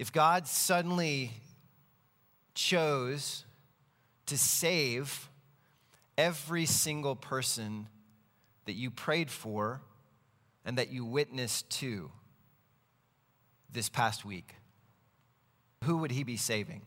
If God suddenly chose to save every single person that you prayed for and that you witnessed to this past week, who would he be saving?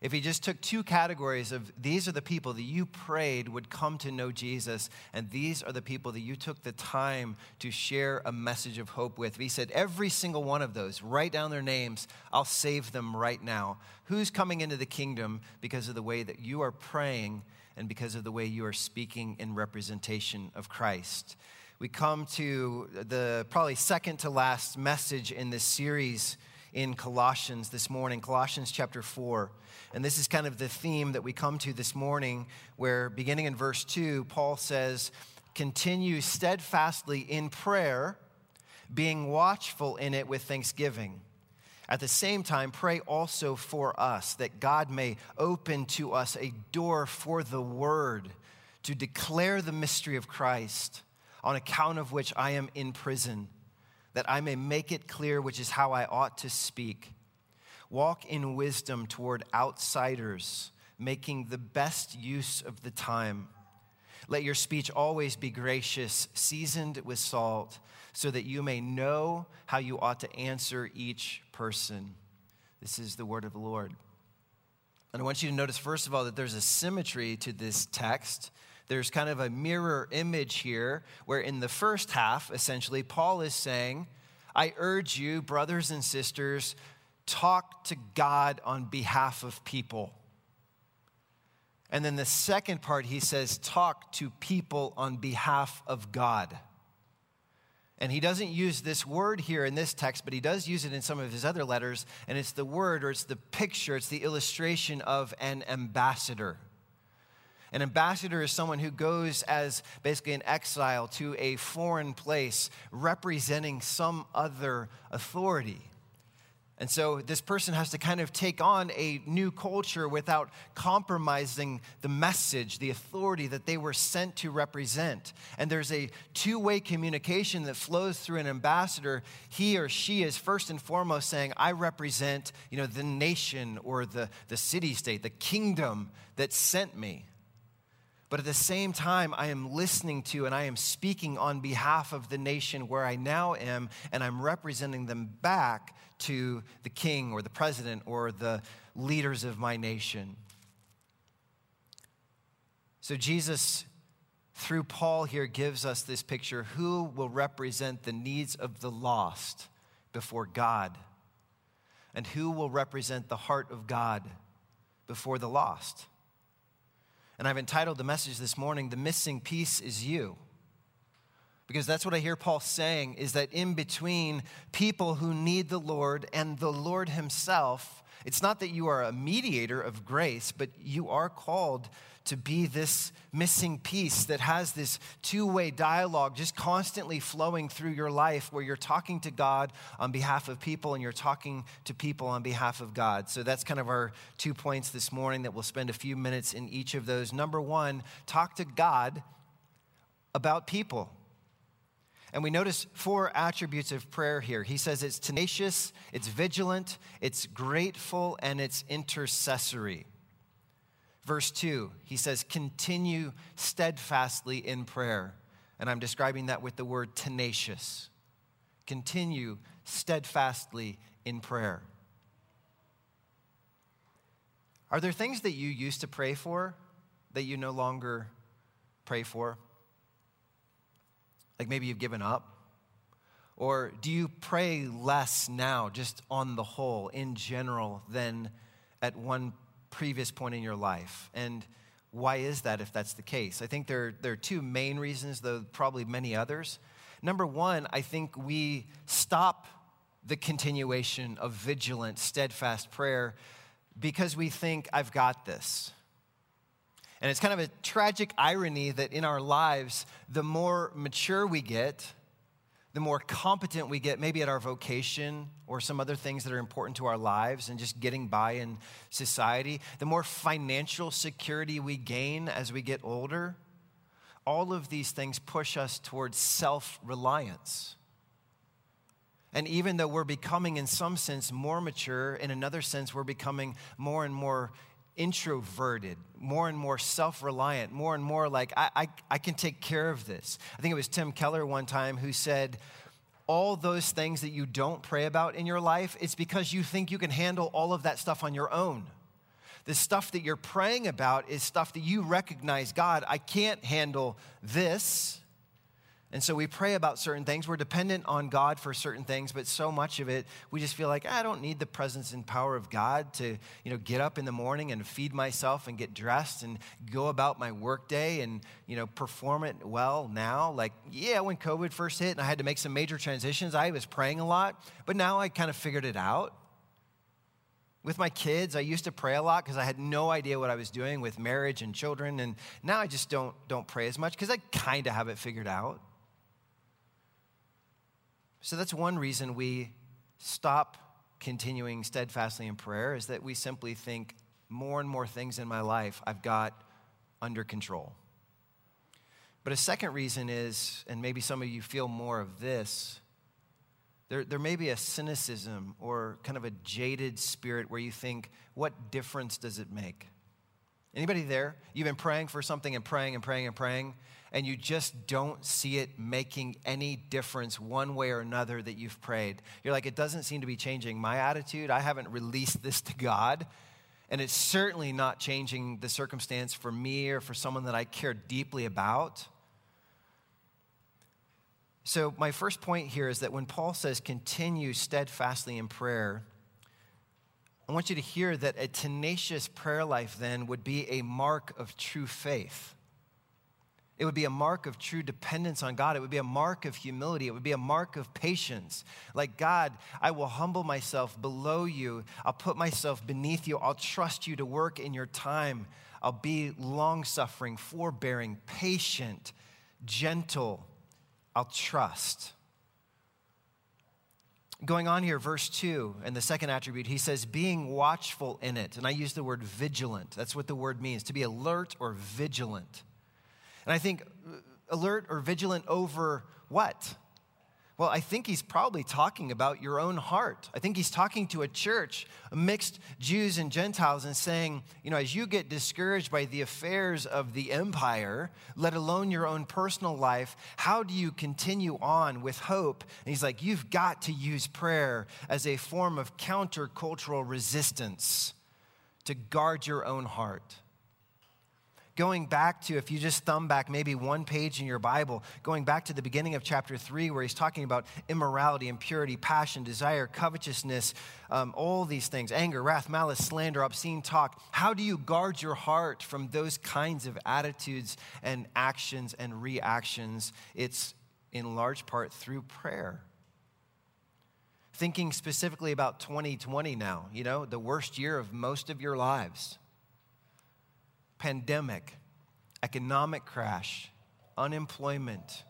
If he just took two categories of these are the people that you prayed would come to know Jesus, and these are the people that you took the time to share a message of hope with. If he said, every single one of those, write down their names, I'll save them right now. Who's coming into the kingdom because of the way that you are praying and because of the way you are speaking in representation of Christ? We come to the probably second to last message in this series in Colossians this morning, Colossians chapter 4. And this is kind of the theme that we come to this morning, where beginning in verse 2, Paul says, Continue steadfastly in prayer, being watchful in it with thanksgiving. At the same time, pray also for us that God may open to us a door for the word to declare the mystery of Christ, on account of which I am in prison that I may make it clear which is how I ought to speak. Walk in wisdom toward outsiders, making the best use of the time. Let your speech always be gracious, seasoned with salt, so that you may know how you ought to answer each person. This is the word of the Lord. And I want you to notice, first of all, that there's a symmetry to this text there's kind of a mirror image here where in the first half, essentially, Paul is saying, I urge you, brothers and sisters, talk to God on behalf of people. And then the second part, he says, talk to people on behalf of God. And he doesn't use this word here in this text, but he does use it in some of his other letters. And it's the word or it's the picture, it's the illustration of an ambassador. An ambassador is someone who goes as basically an exile to a foreign place representing some other authority. And so this person has to kind of take on a new culture without compromising the message, the authority that they were sent to represent. And there's a two way communication that flows through an ambassador. He or she is first and foremost saying, I represent you know, the nation or the, the city state, the kingdom that sent me. But at the same time, I am listening to and I am speaking on behalf of the nation where I now am, and I'm representing them back to the king or the president or the leaders of my nation. So, Jesus, through Paul here, gives us this picture who will represent the needs of the lost before God, and who will represent the heart of God before the lost. And I've entitled the message this morning, The Missing Piece is You. Because that's what I hear Paul saying is that in between people who need the Lord and the Lord Himself, it's not that you are a mediator of grace, but you are called to be this missing piece that has this two way dialogue just constantly flowing through your life where you're talking to God on behalf of people and you're talking to people on behalf of God. So that's kind of our two points this morning that we'll spend a few minutes in each of those. Number one, talk to God about people. And we notice four attributes of prayer here. He says it's tenacious, it's vigilant, it's grateful, and it's intercessory. Verse 2, he says, continue steadfastly in prayer. And I'm describing that with the word tenacious. Continue steadfastly in prayer. Are there things that you used to pray for that you no longer pray for? Like maybe you've given up? Or do you pray less now, just on the whole, in general, than at one previous point in your life. And why is that if that's the case? I think there, there are two main reasons, though probably many others. Number one, I think we stop the continuation of vigilant, steadfast prayer because we think, I've got this. And it's kind of a tragic irony that in our lives, the more mature we get, the more competent we get, maybe at our vocation or some other things that are important to our lives and just getting by in society, the more financial security we gain as we get older, all of these things push us towards self reliance. And even though we're becoming, in some sense, more mature, in another sense, we're becoming more and more introverted, more and more self reliant, more and more like, I, I, I, can take care of this. I think it was Tim Keller one time who said, All those things that you don't pray about in your life, it's because you think you can handle all of that stuff on your own. The stuff that you're praying about is stuff that you recognize God, I can't handle this. And so we pray about certain things. We're dependent on God for certain things, but so much of it, we just feel like ah, I don't need the presence and power of God to, you know, get up in the morning and feed myself and get dressed and go about my workday and, you know, perform it well now. Like, yeah, when COVID first hit and I had to make some major transitions, I was praying a lot, but now I kind of figured it out. With my kids, I used to pray a lot because I had no idea what I was doing with marriage and children, and now I just don't don't pray as much because I kind of have it figured out. So that's one reason we stop continuing steadfastly in prayer is that we simply think more and more things in my life I've got under control. But a second reason is, and maybe some of you feel more of this, there, there may be a cynicism or kind of a jaded spirit where you think, what difference does it make? Anybody there? You've been praying for something and praying and praying and praying, and you just don't see it making any difference one way or another that you've prayed. You're like, it doesn't seem to be changing my attitude. I haven't released this to God. And it's certainly not changing the circumstance for me or for someone that I care deeply about. So, my first point here is that when Paul says continue steadfastly in prayer, I want you to hear that a tenacious prayer life then would be a mark of true faith. It would be a mark of true dependence on God. It would be a mark of humility. It would be a mark of patience. Like, God, I will humble myself below you. I'll put myself beneath you. I'll trust you to work in your time. I'll be long suffering, forbearing, patient, gentle. I'll trust. Going on here, verse 2, and the second attribute, he says, being watchful in it. And I use the word vigilant. That's what the word means to be alert or vigilant. And I think uh, alert or vigilant over what? Well, I think he's probably talking about your own heart. I think he's talking to a church, mixed Jews and Gentiles, and saying, you know, as you get discouraged by the affairs of the empire, let alone your own personal life, how do you continue on with hope? And he's like, you've got to use prayer as a form of countercultural resistance to guard your own heart going back to, if you just thumb back maybe one page in your Bible, going back to the beginning of chapter three, where he's talking about immorality, impurity, passion, desire, covetousness, um, all these things anger, wrath, malice, slander, obscene talk. How do you guard your heart from those kinds of attitudes and actions and reactions? It's in large part through prayer thinking specifically about 2020 now, you know, the worst year of most of your lives pandemic, economic crash, unemployment,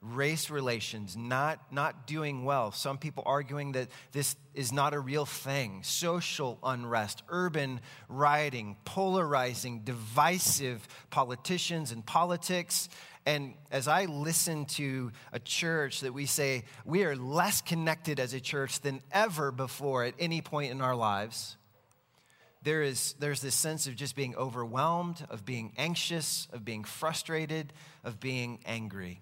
race relations not, not doing well. Some people arguing that this is not a real thing. Social unrest, urban rioting, polarizing, divisive politicians and politics. And as I listen to a church that we say we are less connected as a church than ever before at any point in our lives, there is there's this sense of just being overwhelmed, of being anxious, of being frustrated, of being angry.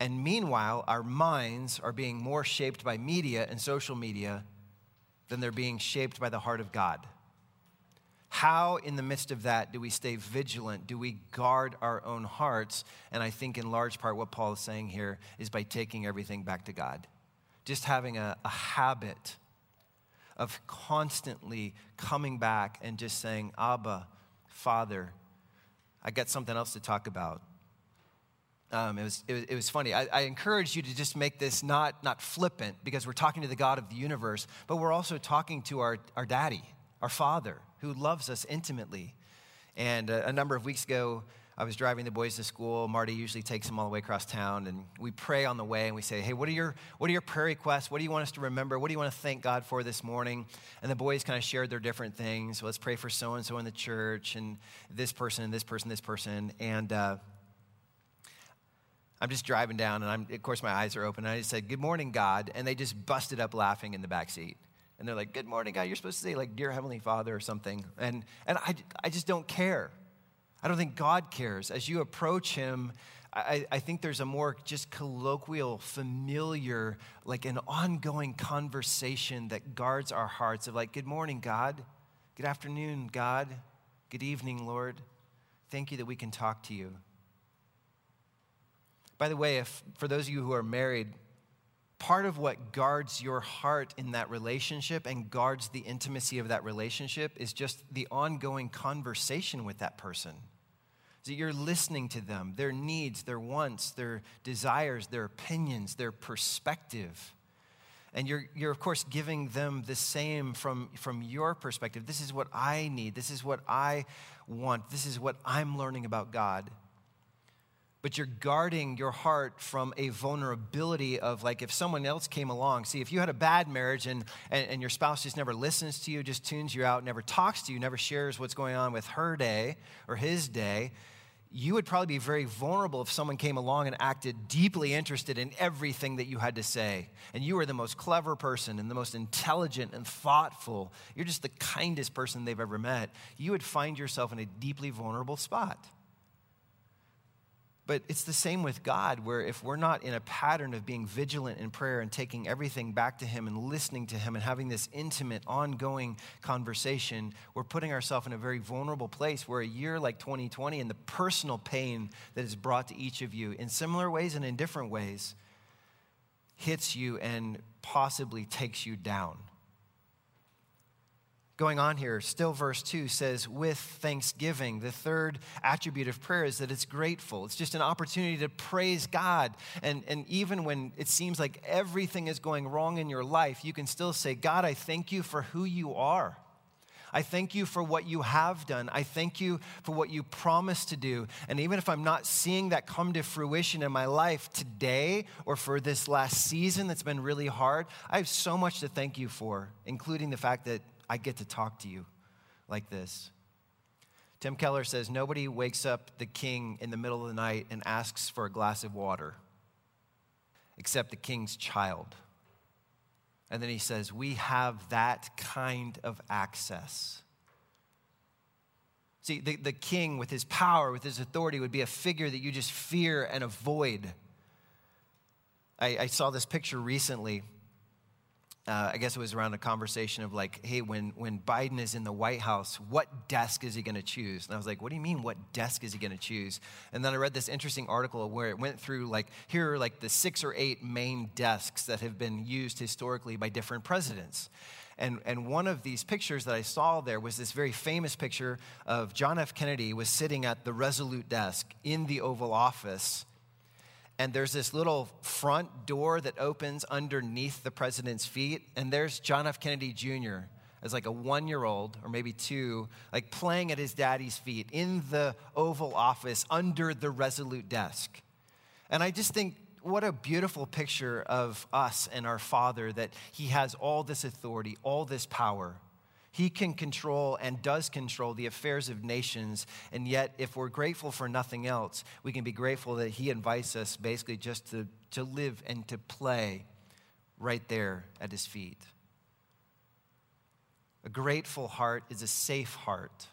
And meanwhile, our minds are being more shaped by media and social media than they're being shaped by the heart of God. How, in the midst of that, do we stay vigilant? Do we guard our own hearts? And I think, in large part, what Paul is saying here is by taking everything back to God. Just having a, a habit of constantly coming back and just saying, Abba, Father, I got something else to talk about. Um, it, was, it, was, it, was, funny. I, I encourage you to just make this not, not flippant because we're talking to the God of the universe, but we're also talking to our, our daddy, our father, who loves us intimately. And a, a number of weeks ago, I was driving the boys to school. Marty usually takes them all the way across town, and we pray on the way and we say, Hey, what are your, what are your prayer requests? What do you want us to remember? What do you want to thank God for this morning? And the boys kind of shared their different things. Let's pray for so and so in the church, and this person, and this person, this person. And uh, I'm just driving down, and I'm, of course, my eyes are open. And I just said, Good morning, God. And they just busted up laughing in the back seat. And they're like, Good morning, God. You're supposed to say, like, Dear Heavenly Father or something. And, and I, I just don't care. I don't think God cares. As you approach Him, I, I think there's a more just colloquial, familiar, like an ongoing conversation that guards our hearts of, like, Good morning, God. Good afternoon, God. Good evening, Lord. Thank you that we can talk to you. By the way, if for those of you who are married, part of what guards your heart in that relationship and guards the intimacy of that relationship is just the ongoing conversation with that person. That you're listening to them, their needs, their wants, their desires, their opinions, their perspective. And you're, you're, of course, giving them the same from, from your perspective. This is what I need. This is what I want. This is what I'm learning about God but you're guarding your heart from a vulnerability of like if someone else came along. See if you had a bad marriage and, and, and, your spouse just never listens to you just tunes you out never talks to you never shares what's going on with her day or his day you would probably be very vulnerable if someone came along and acted deeply interested in everything that you had to say. And you were the most clever person and the most intelligent and thoughtful. You're just the kindest person they've ever met. You would find yourself in a deeply vulnerable spot but it's the same with God, where if we're not in a pattern of being vigilant in prayer and taking everything back to Him and listening to Him and having this intimate, ongoing conversation, we're putting ourselves in a very vulnerable place where a year like 2020 and the personal pain that is brought to each of you in similar ways and in different ways hits you and possibly takes you down going on here. Still, verse 2 says, with thanksgiving. The third attribute of prayer is that it's grateful. It's just an opportunity to praise God. And, and even when it seems like everything is going wrong in your life, you can still say, God, I thank you for who you are. I thank you for what you have done. I thank you for what you promised to do. And even if I'm not seeing that come to fruition in my life today or for this last season that's been really hard, I have so much to thank you for, including the fact that I get to talk to you like this. Tim Keller says nobody wakes up the king in the middle of the night and asks for a glass of water except the king's child. And then he says, We have that kind of access. See, the, the king, with his power, with his authority, would be a figure that you just fear and avoid. I, I saw this picture recently uh, I guess it was around a conversation of like, hey, when, when Biden is in the White House, what desk is he going to choose? And I was like, what do you mean, what desk is he going to choose? And then I read this interesting article where it went through like, here are like the six or eight main desks that have been used historically by different presidents. And, and one of these pictures that I saw there was this very famous picture of John F. Kennedy was sitting at the Resolute desk in the Oval Office and there's this little front door that opens underneath the president's feet, and there's John F. Kennedy Jr. as like a one year old or maybe two, like playing at his daddy's feet in the Oval Office under the Resolute desk. And I just think, what a beautiful picture of us and our Father that He has all this authority, all this power. He can control and does control the affairs of nations. And yet, if we're grateful for nothing else, we can be grateful that He invites us basically just to, to live and to play right there at His feet. A grateful heart is a safe heart.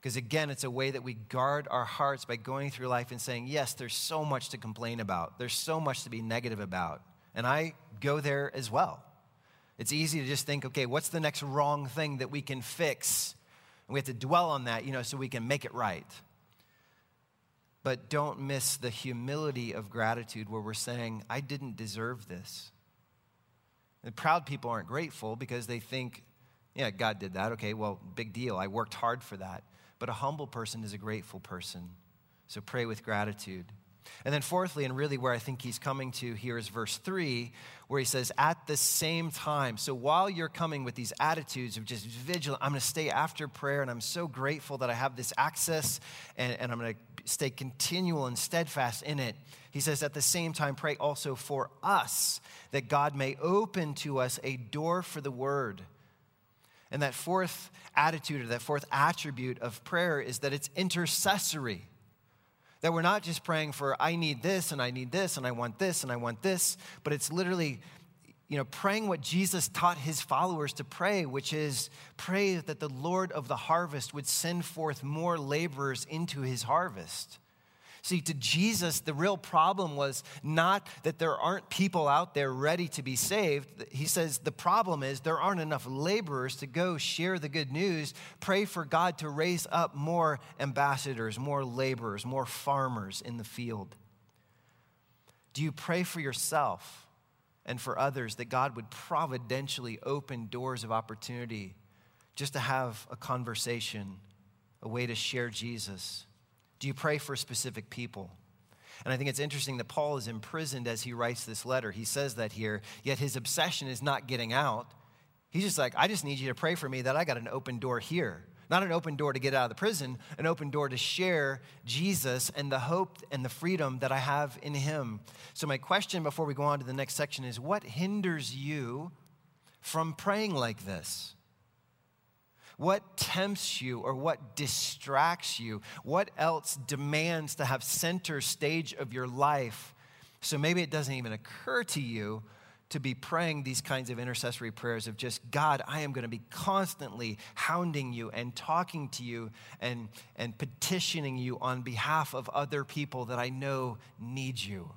Because again, it's a way that we guard our hearts by going through life and saying, Yes, there's so much to complain about. There's so much to be negative about. And I go there as well. It's easy to just think, okay, what's the next wrong thing that we can fix? And we have to dwell on that, you know, so we can make it right. But don't miss the humility of gratitude where we're saying, I didn't deserve this. And proud people aren't grateful because they think, yeah, God did that. Okay, well, big deal. I worked hard for that. But a humble person is a grateful person. So pray with gratitude. And then, fourthly, and really where I think he's coming to here is verse three, where he says, at the same time. So while you're coming with these attitudes of just vigilant, I'm going to stay after prayer, and I'm so grateful that I have this access, and, and I'm going to stay continual and steadfast in it. He says, at the same time, pray also for us that God may open to us a door for the word. And that fourth attitude or that fourth attribute of prayer is that it's intercessory That we're not just praying for, I need this and I need this and I want this and I want this, but it's literally, you know, praying what Jesus taught his followers to pray, which is pray that the Lord of the harvest would send forth more laborers into his harvest. See, to Jesus, the real problem was not that there aren't people out there ready to be saved. He says the problem is there aren't enough laborers to go share the good news. Pray for God to raise up more ambassadors, more laborers, more farmers in the field. Do you pray for yourself and for others that God would providentially open doors of opportunity just to have a conversation, a way to share Jesus? Do you pray for specific people? And I think it's interesting that Paul is imprisoned as he writes this letter. He says that here, yet his obsession is not getting out. He's just like, I just need you to pray for me that I got an open door here. Not an open door to get out of the prison, an open door to share Jesus and the hope and the freedom that I have in him. So, my question before we go on to the next section is what hinders you from praying like this? What tempts you or what distracts you? What else demands to have center stage of your life? So maybe it doesn't even occur to you to be praying these kinds of intercessory prayers of just, God, I am going to be constantly hounding you and talking to you and, and petitioning you on behalf of other people that I know need you.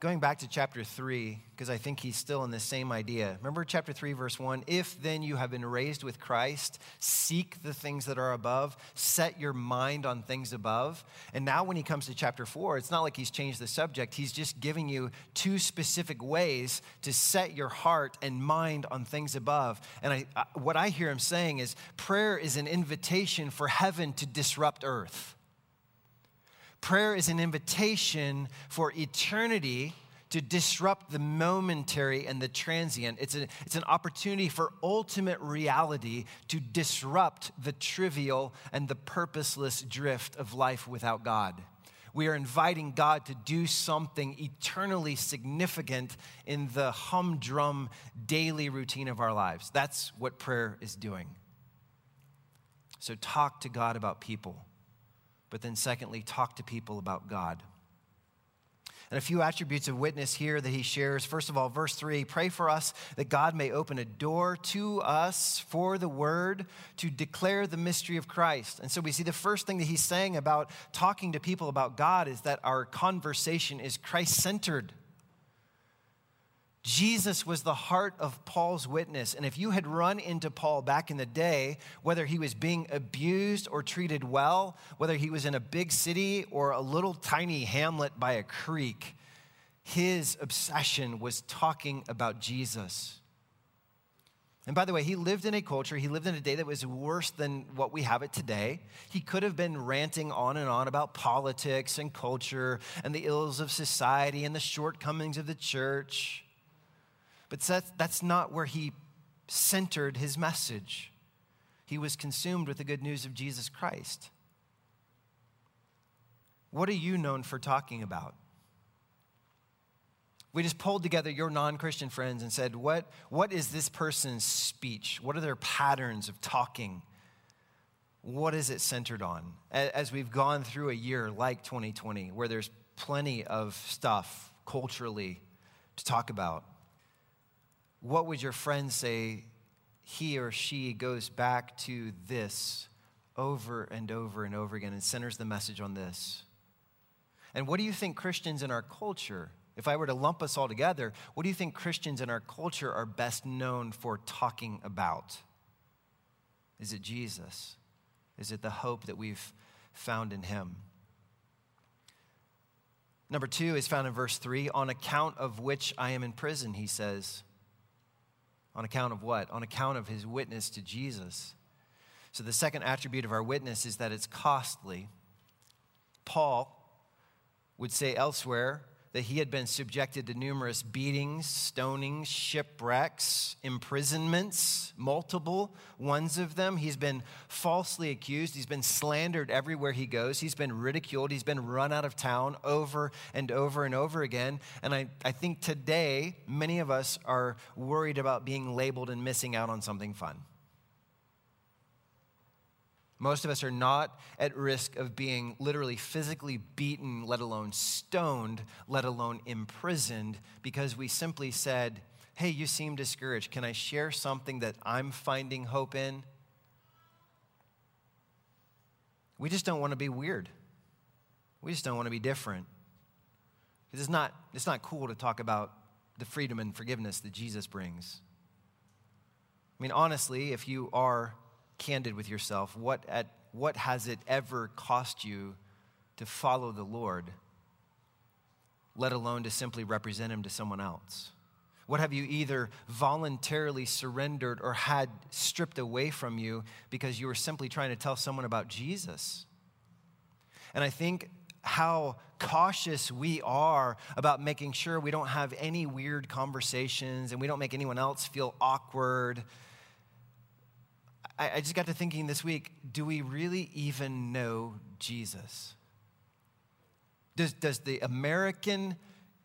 Going back to chapter 3, because I think he's still in the same idea. Remember chapter 3, verse 1? If then you have been raised with Christ, seek the things that are above, set your mind on things above. And now, when he comes to chapter 4, it's not like he's changed the subject. He's just giving you two specific ways to set your heart and mind on things above. And I, what I hear him saying is prayer is an invitation for heaven to disrupt earth. Prayer is an invitation for eternity to disrupt the momentary and the transient. It's, a, it's an opportunity for ultimate reality to disrupt the trivial and the purposeless drift of life without God. We are inviting God to do something eternally significant in the humdrum daily routine of our lives. That's what prayer is doing. So, talk to God about people. But then, secondly, talk to people about God. And a few attributes of witness here that he shares. First of all, verse 3 pray for us that God may open a door to us for the word to declare the mystery of Christ. And so we see the first thing that he's saying about talking to people about God is that our conversation is Christ centered. Jesus was the heart of Paul's witness. And if you had run into Paul back in the day, whether he was being abused or treated well, whether he was in a big city or a little tiny hamlet by a creek, his obsession was talking about Jesus. And by the way, he lived in a culture, he lived in a day that was worse than what we have it today. He could have been ranting on and on about politics and culture and the ills of society and the shortcomings of the church. But that's, not where he centered his message. He was consumed with the good news of Jesus Christ. What are you known for talking about? We just pulled together your non Christian friends and said, what, what is this person's speech? What are their patterns of talking? What is it centered on? As we've gone through a year like 2020, where there's plenty of stuff culturally to talk about what would your friend say he or she goes back to this over and over and over again and centers the message on this? And what do you think Christians in our culture, if I were to lump us all together, what do you think Christians in our culture are best known for talking about? Is it Jesus? Is it the hope that we've found in him? Number two is found in verse three on account of which I am in prison, he says. On account of what? On account of his witness to Jesus. So, the second attribute of our witness is that it's costly. Paul would say elsewhere that he had been subjected to numerous beatings, stonings, shipwrecks, imprisonments, multiple ones of them. He's been falsely accused. He's been slandered everywhere he goes. He's been ridiculed. He's been run out of town over and over and over again. And I, I think today, many of us are worried about being labeled and missing out on something fun. Most of us are not at risk of being literally physically beaten, let alone stoned, let alone imprisoned, because we simply said, Hey, you seem discouraged. Can I share something that I'm finding hope in? We just don't want to be weird. We just don't want to be different. Because it's not, it's not cool to talk about the freedom and forgiveness that Jesus brings. I mean, honestly, if you are candid with yourself, what, at, what has it ever cost you to follow the Lord, let alone to simply represent Him to someone else? What have you either voluntarily surrendered or had stripped away from you because you were simply trying to tell someone about Jesus? And I think how cautious we are about making sure we don't have any weird conversations and we don't make anyone else feel awkward I, I just got to thinking this week do we really even know Jesus? Does, does the American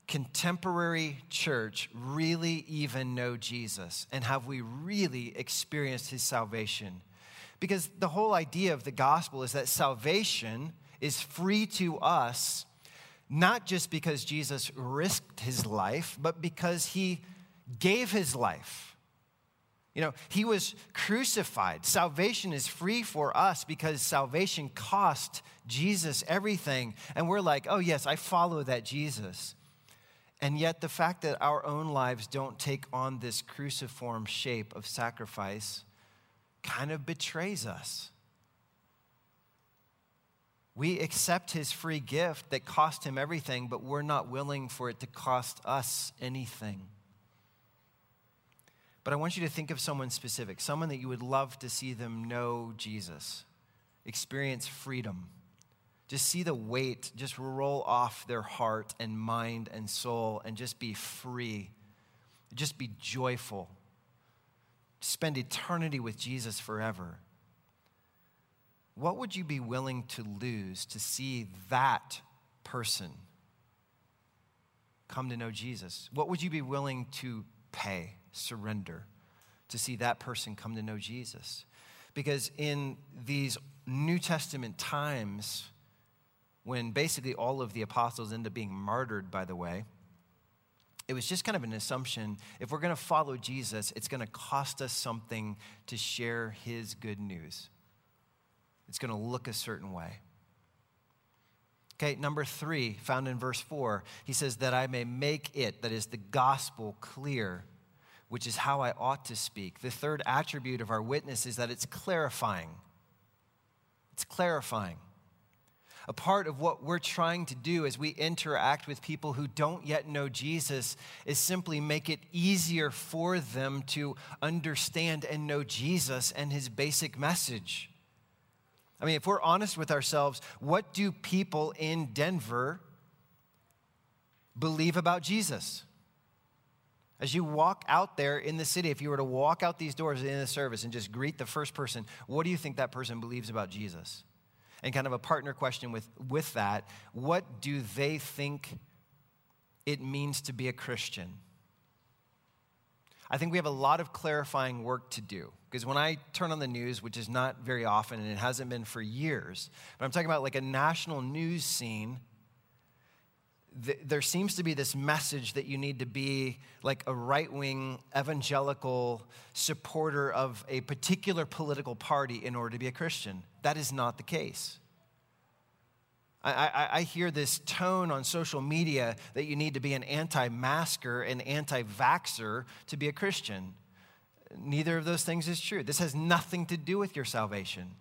contemporary church really even know Jesus? And have we really experienced his salvation? Because the whole idea of the gospel is that salvation is free to us, not just because Jesus risked his life, but because he gave his life. You know, he was crucified. Salvation is free for us because salvation cost Jesus everything. And we're like, oh, yes, I follow that Jesus. And yet, the fact that our own lives don't take on this cruciform shape of sacrifice kind of betrays us. We accept his free gift that cost him everything, but we're not willing for it to cost us anything. But I want you to think of someone specific, someone that you would love to see them know Jesus, experience freedom. Just see the weight just roll off their heart and mind and soul and just be free. Just be joyful. Spend eternity with Jesus forever. What would you be willing to lose to see that person come to know Jesus? What would you be willing to pay? Surrender to see that person come to know Jesus. Because in these New Testament times, when basically all of the apostles end up being martyred, by the way, it was just kind of an assumption if we're going to follow Jesus, it's going to cost us something to share his good news. It's going to look a certain way. Okay, number three, found in verse four, he says, That I may make it, that is the gospel, clear which is how I ought to speak. The third attribute of our witness is that it's clarifying. It's clarifying. A part of what we're trying to do as we interact with people who don't yet know Jesus is simply make it easier for them to understand and know Jesus and his basic message. I mean, if we're honest with ourselves, what do people in Denver believe about Jesus? As you walk out there in the city, if you were to walk out these doors in the service and just greet the first person, what do you think that person believes about Jesus? And kind of a partner question with, with that, what do they think it means to be a Christian? I think we have a lot of clarifying work to do. Because when I turn on the news, which is not very often and it hasn't been for years, but I'm talking about like a national news scene there seems to be this message that you need to be like a right wing evangelical supporter of a particular political party in order to be a Christian. That is not the case. I, I, I hear this tone on social media that you need to be an anti masker and anti vaxxer to be a Christian. Neither of those things is true. This has nothing to do with your salvation.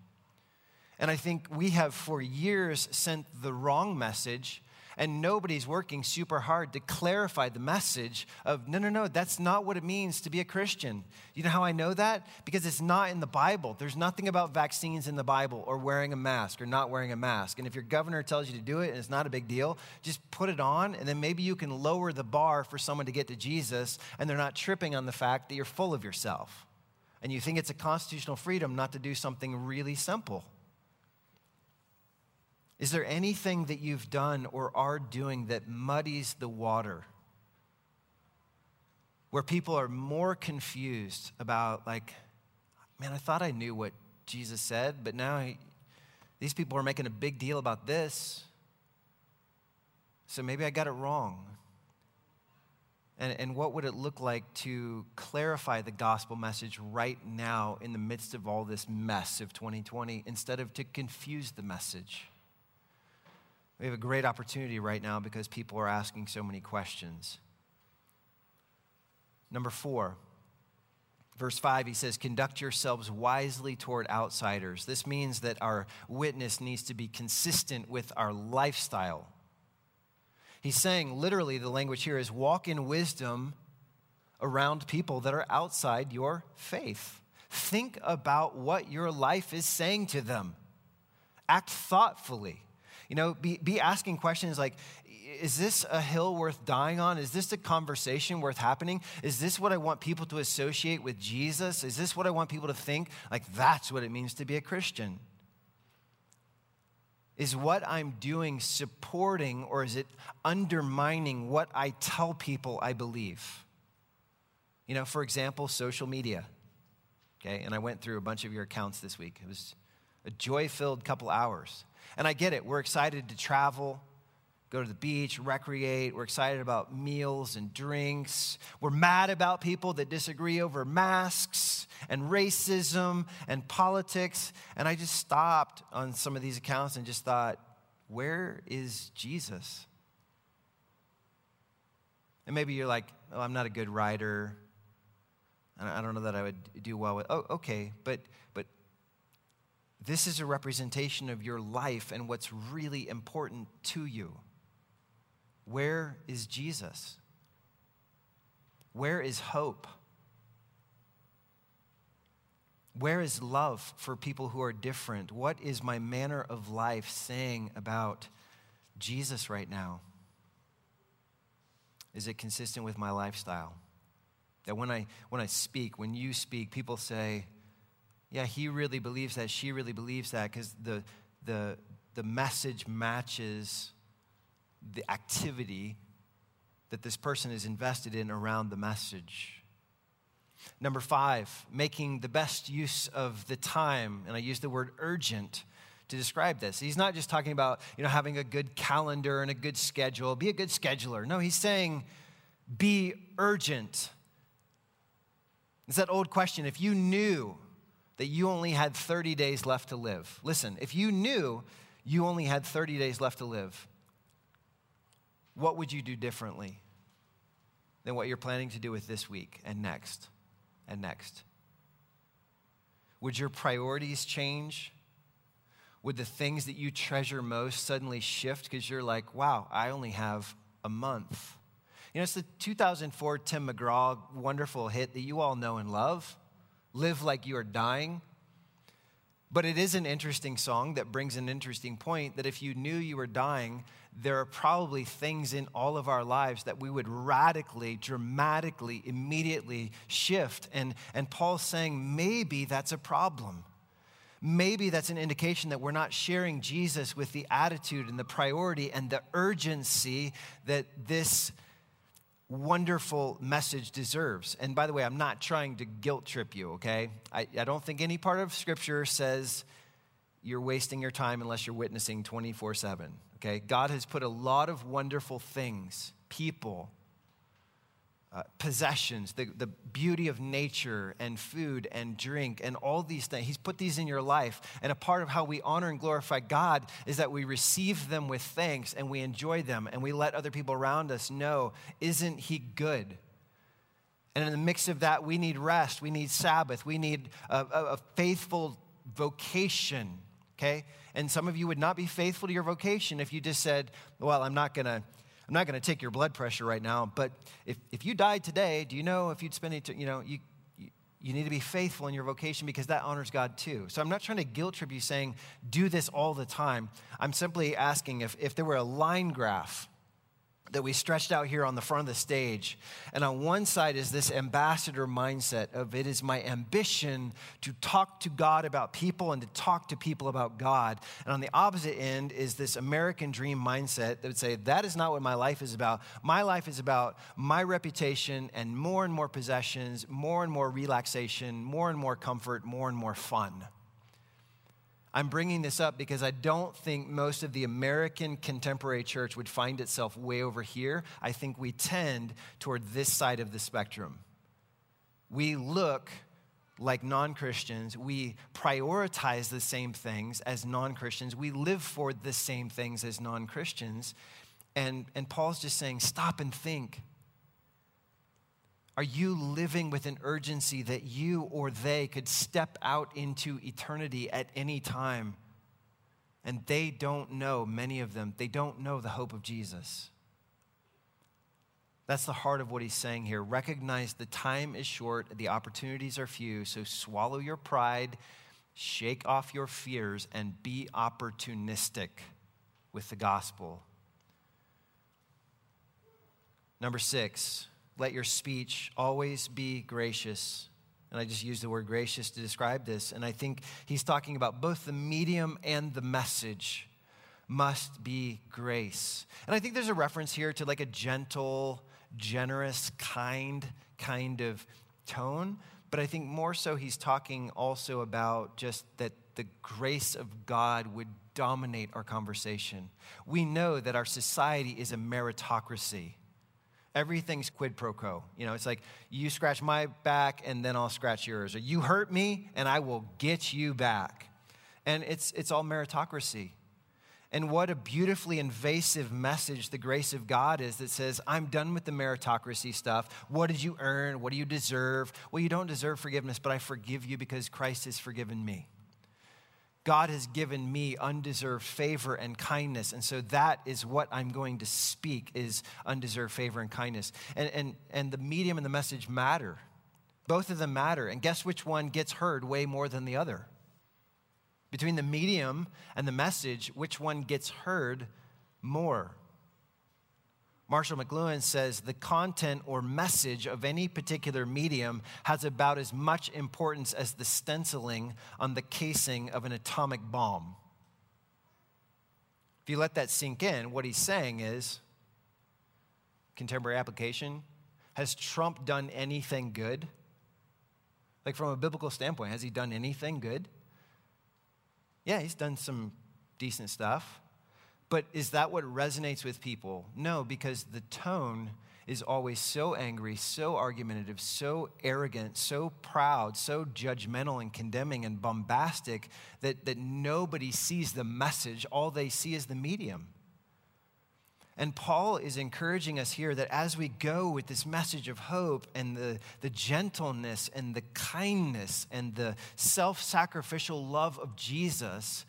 And I think we have for years sent the wrong message and nobody's working super hard to clarify the message of no, no, no, that's not what it means to be a Christian. You know how I know that? Because it's not in the Bible. There's nothing about vaccines in the Bible or wearing a mask or not wearing a mask. And if your governor tells you to do it and it's not a big deal, just put it on and then maybe you can lower the bar for someone to get to Jesus and they're not tripping on the fact that you're full of yourself. And you think it's a constitutional freedom not to do something really simple. Is there anything that you've done or are doing that muddies the water? Where people are more confused about, like, man, I thought I knew what Jesus said, but now he, these people are making a big deal about this. So maybe I got it wrong. And, and what would it look like to clarify the gospel message right now in the midst of all this mess of 2020 instead of to confuse the message? We have a great opportunity right now because people are asking so many questions. Number four, verse 5, he says, Conduct yourselves wisely toward outsiders. This means that our witness needs to be consistent with our lifestyle. He's saying, literally, the language here is walk in wisdom around people that are outside your faith. Think about what your life is saying to them, act thoughtfully. You know, be, be asking questions like, is this a hill worth dying on? Is this a conversation worth happening? Is this what I want people to associate with Jesus? Is this what I want people to think? Like, that's what it means to be a Christian. Is what I'm doing supporting or is it undermining what I tell people I believe? You know, for example, social media. Okay, and I went through a bunch of your accounts this week. It was a joy filled couple hours. And I get it. We're excited to travel, go to the beach, recreate. We're excited about meals and drinks. We're mad about people that disagree over masks and racism and politics. And I just stopped on some of these accounts and just thought, where is Jesus? And maybe you're like, oh, I'm not a good writer. I don't know that I would do well with. Oh, okay, but but this is a representation of your life and what's really important to you. Where is Jesus? Where is hope? Where is love for people who are different? What is my manner of life saying about Jesus right now? Is it consistent with my lifestyle? That when I, when I speak, when you speak, people say, yeah, he really believes that, she really believes that, because the, the, the message matches the activity that this person is invested in around the message. Number five, making the best use of the time. And I use the word urgent to describe this. He's not just talking about, you know, having a good calendar and a good schedule. Be a good scheduler. No, he's saying be urgent. It's that old question. If you knew that you only had 30 days left to live. Listen, if you knew you only had 30 days left to live, what would you do differently than what you're planning to do with this week and next and next? Would your priorities change? Would the things that you treasure most suddenly shift because you're like, wow, I only have a month? You know, it's the 2004 Tim McGraw wonderful hit that you all know and love live like you are dying. But it is an interesting song that brings an interesting point that if you knew you were dying, there are probably things in all of our lives that we would radically, dramatically, immediately shift. And, and Paul's saying maybe that's a problem. Maybe that's an indication that we're not sharing Jesus with the attitude and the priority and the urgency that this wonderful message deserves. And by the way, I'm not trying to guilt trip you, okay? I, I don't think any part of Scripture says you're wasting your time unless you're witnessing 24 7, okay? God has put a lot of wonderful things, people, uh, possessions, the, the beauty of nature and food and drink and all these things. He's put these in your life. And a part of how we honor and glorify God is that we receive them with thanks and we enjoy them and we let other people around us know, isn't He good? And in the mix of that, we need rest, we need Sabbath, we need a, a, a faithful vocation, okay? And some of you would not be faithful to your vocation if you just said, well, I'm not gonna I'm not going to take your blood pressure right now, but if, if you died today, do you know if you'd spend it, you know, you, you, need to be faithful in your vocation because that honors God too. So I'm not trying to guilt trip you saying, do this all the time. I'm simply asking if, if there were a line graph that we stretched out here on the front of the stage. And on one side is this ambassador mindset of it is my ambition to talk to God about people and to talk to people about God. And on the opposite end is this American dream mindset that would say, that is not what my life is about. My life is about my reputation and more and more possessions, more and more relaxation, more and more comfort, more and more fun. I'm bringing this up because I don't think most of the American contemporary church would find itself way over here. I think we tend toward this side of the spectrum. We look like non Christians. We prioritize the same things as non Christians. We live for the same things as non Christians. And, and Paul's just saying, stop and think. Are you living with an urgency that you or they could step out into eternity at any time? And they don't know, many of them, they don't know the hope of Jesus. That's the heart of what he's saying here. Recognize the time is short, the opportunities are few, so swallow your pride, shake off your fears, and be opportunistic with the gospel. Number six, let your speech always be gracious. And I just use the word gracious to describe this. And I think he's talking about both the medium and the message must be grace. And I think there's a reference here to like a gentle, generous, kind kind of tone. But I think more so he's talking also about just that the grace of God would dominate our conversation. We know that our society is a meritocracy. Everything's quid pro quo. You know, it's like you scratch my back and then I'll scratch yours. Or you hurt me and I will get you back. And it's, it's all meritocracy. And what a beautifully invasive message the grace of God is that says, I'm done with the meritocracy stuff. What did you earn? What do you deserve? Well, you don't deserve forgiveness, but I forgive you because Christ has forgiven me. God has given me undeserved favor and kindness. And so that is what I'm going to speak is undeserved favor and kindness. And, and, and the medium and the message matter. Both of them matter. And guess which one gets heard way more than the other? Between the medium and the message, which one gets heard more? Marshall McLuhan says the content or message of any particular medium has about as much importance as the stenciling on the casing of an atomic bomb. If you let that sink in, what he's saying is contemporary application has Trump done anything good? Like, from a biblical standpoint, has he done anything good? Yeah, he's done some decent stuff. But is that what resonates with people? No, because the tone is always so angry, so argumentative, so arrogant, so proud, so judgmental and condemning and bombastic that, that nobody sees the message. All they see is the medium. And Paul is encouraging us here that as we go with this message of hope and the, the gentleness and the kindness and the self sacrificial love of Jesus,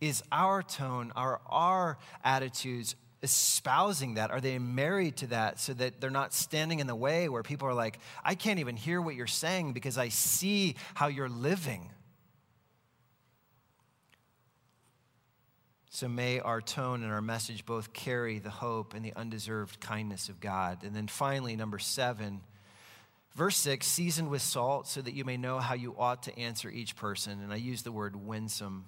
is our tone, are our attitudes espousing that? Are they married to that so that they're not standing in the way where people are like, I can't even hear what you're saying because I see how you're living? So may our tone and our message both carry the hope and the undeserved kindness of God. And then finally, number seven, verse six, seasoned with salt so that you may know how you ought to answer each person. And I use the word winsome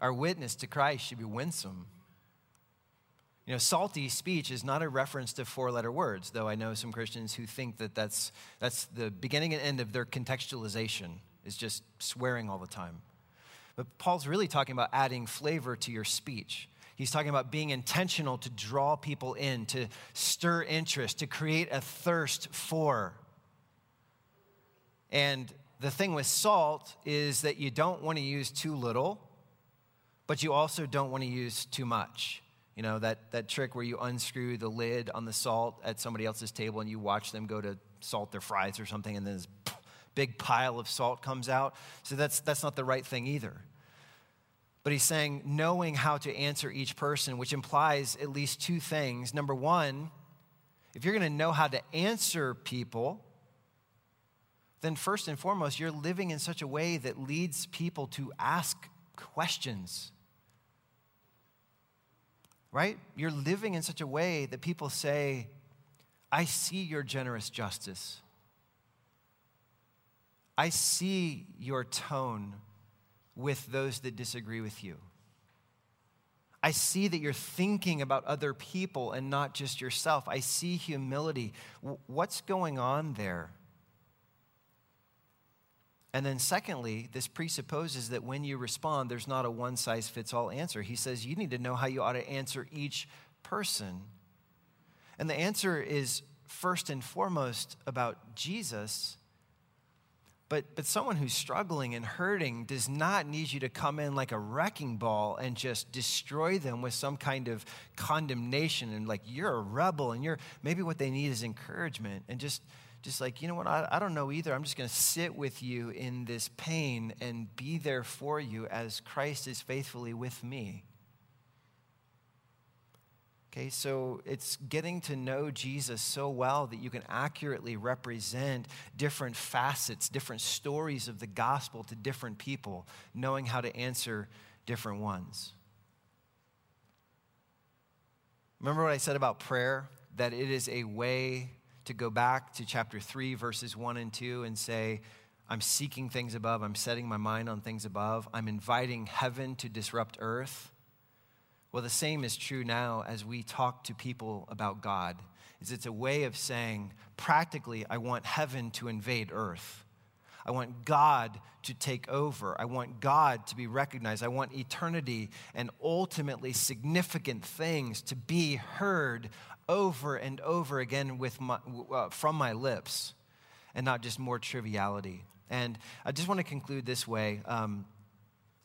our witness to Christ should be winsome. You know, salty speech is not a reference to four letter words, though I know some Christians who think that that's, that's the beginning and end of their contextualization, is just swearing all the time. But Paul's really talking about adding flavor to your speech. He's talking about being intentional to draw people in, to stir interest, to create a thirst for. And the thing with salt is that you don't want to use too little but you also don't want to use too much. You know, that, that trick where you unscrew the lid on the salt at somebody else's table and you watch them go to salt their fries or something, and then this big pile of salt comes out. So that's, that's not the right thing either. But he's saying knowing how to answer each person, which implies at least two things. Number one, if you're going to know how to answer people, then first and foremost, you're living in such a way that leads people to ask questions right? You're living in such a way that people say, I see your generous justice. I see your tone with those that disagree with you. I see that you're thinking about other people and not just yourself. I see humility. What's going on there? And then, secondly, this presupposes that when you respond, there's not a one size fits all answer. He says you need to know how you ought to answer each person. And the answer is first and foremost about Jesus. But, but someone who's struggling and hurting does not need you to come in like a wrecking ball and just destroy them with some kind of condemnation and like you're a rebel and you're maybe what they need is encouragement and just just like, you know what, I, I don't know either. I'm just going to sit with you in this pain and be there for you as Christ is faithfully with me. Okay, so it's getting to know Jesus so well that you can accurately represent different facets, different stories of the gospel to different people, knowing how to answer different ones. Remember what I said about prayer? That it is a way to go back to chapter 3, verses 1 and 2, and say, I'm seeking things above, I'm setting my mind on things above, I'm inviting heaven to disrupt earth. Well, the same is true now as we talk to people about God. Is it's a way of saying, practically, I want heaven to invade earth. I want God to take over. I want God to be recognized. I want eternity and ultimately significant things to be heard over and over again with my, uh, from my lips and not just more triviality. And I just want to conclude this way. Um,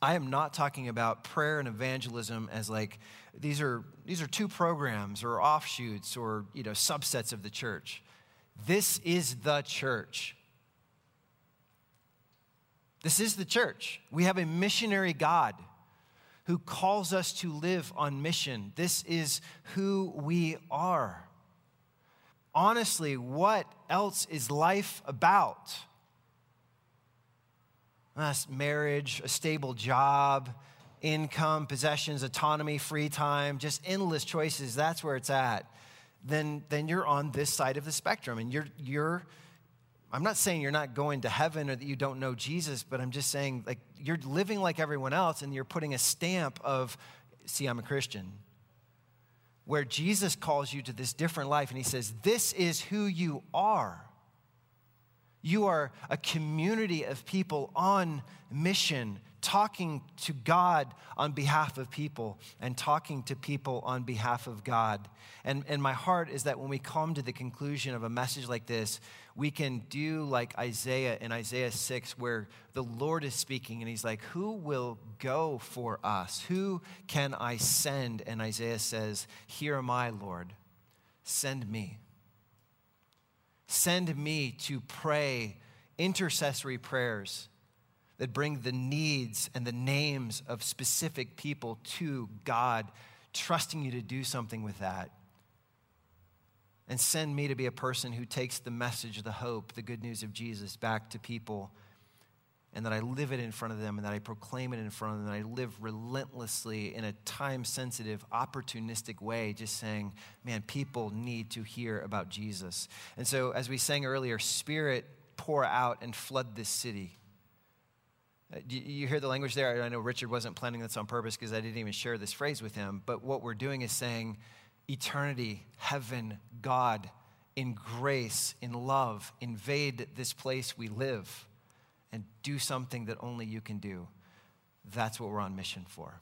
I am not talking about prayer and evangelism as like these are these are two programs or offshoots or you know subsets of the church. This is the church. This is the church. We have a missionary God who calls us to live on mission. This is who we are. Honestly, what else is life about? That's marriage, a stable job, income, possessions, autonomy, free time, just endless choices. That's where it's at. Then, then you're on this side of the spectrum and you're, you're I'm not saying you're not going to heaven or that you don't know Jesus, but I'm just saying like you're living like everyone else and you're putting a stamp of, see, I'm a Christian. Where Jesus calls you to this different life and he says, This is who you are. You are a community of people on mission, talking to God on behalf of people and talking to people on behalf of God. And, and my heart is that when we come to the conclusion of a message like this, we can do like Isaiah in Isaiah 6, where the Lord is speaking and he's like, Who will go for us? Who can I send? And Isaiah says, Here am I, Lord. Send me. Send me to pray intercessory prayers that bring the needs and the names of specific people to God, trusting you to do something with that. And send me to be a person who takes the message, the hope, the good news of Jesus back to people, and that I live it in front of them, and that I proclaim it in front of them, and I live relentlessly in a time sensitive, opportunistic way, just saying, man, people need to hear about Jesus. And so, as we sang earlier, Spirit, pour out and flood this city. Uh, you hear the language there? I know Richard wasn't planning this on purpose because I didn't even share this phrase with him. But what we're doing is saying, eternity, heaven, God, in grace, in love, invade this place we live and do something that only you can do. That's what we're on mission for.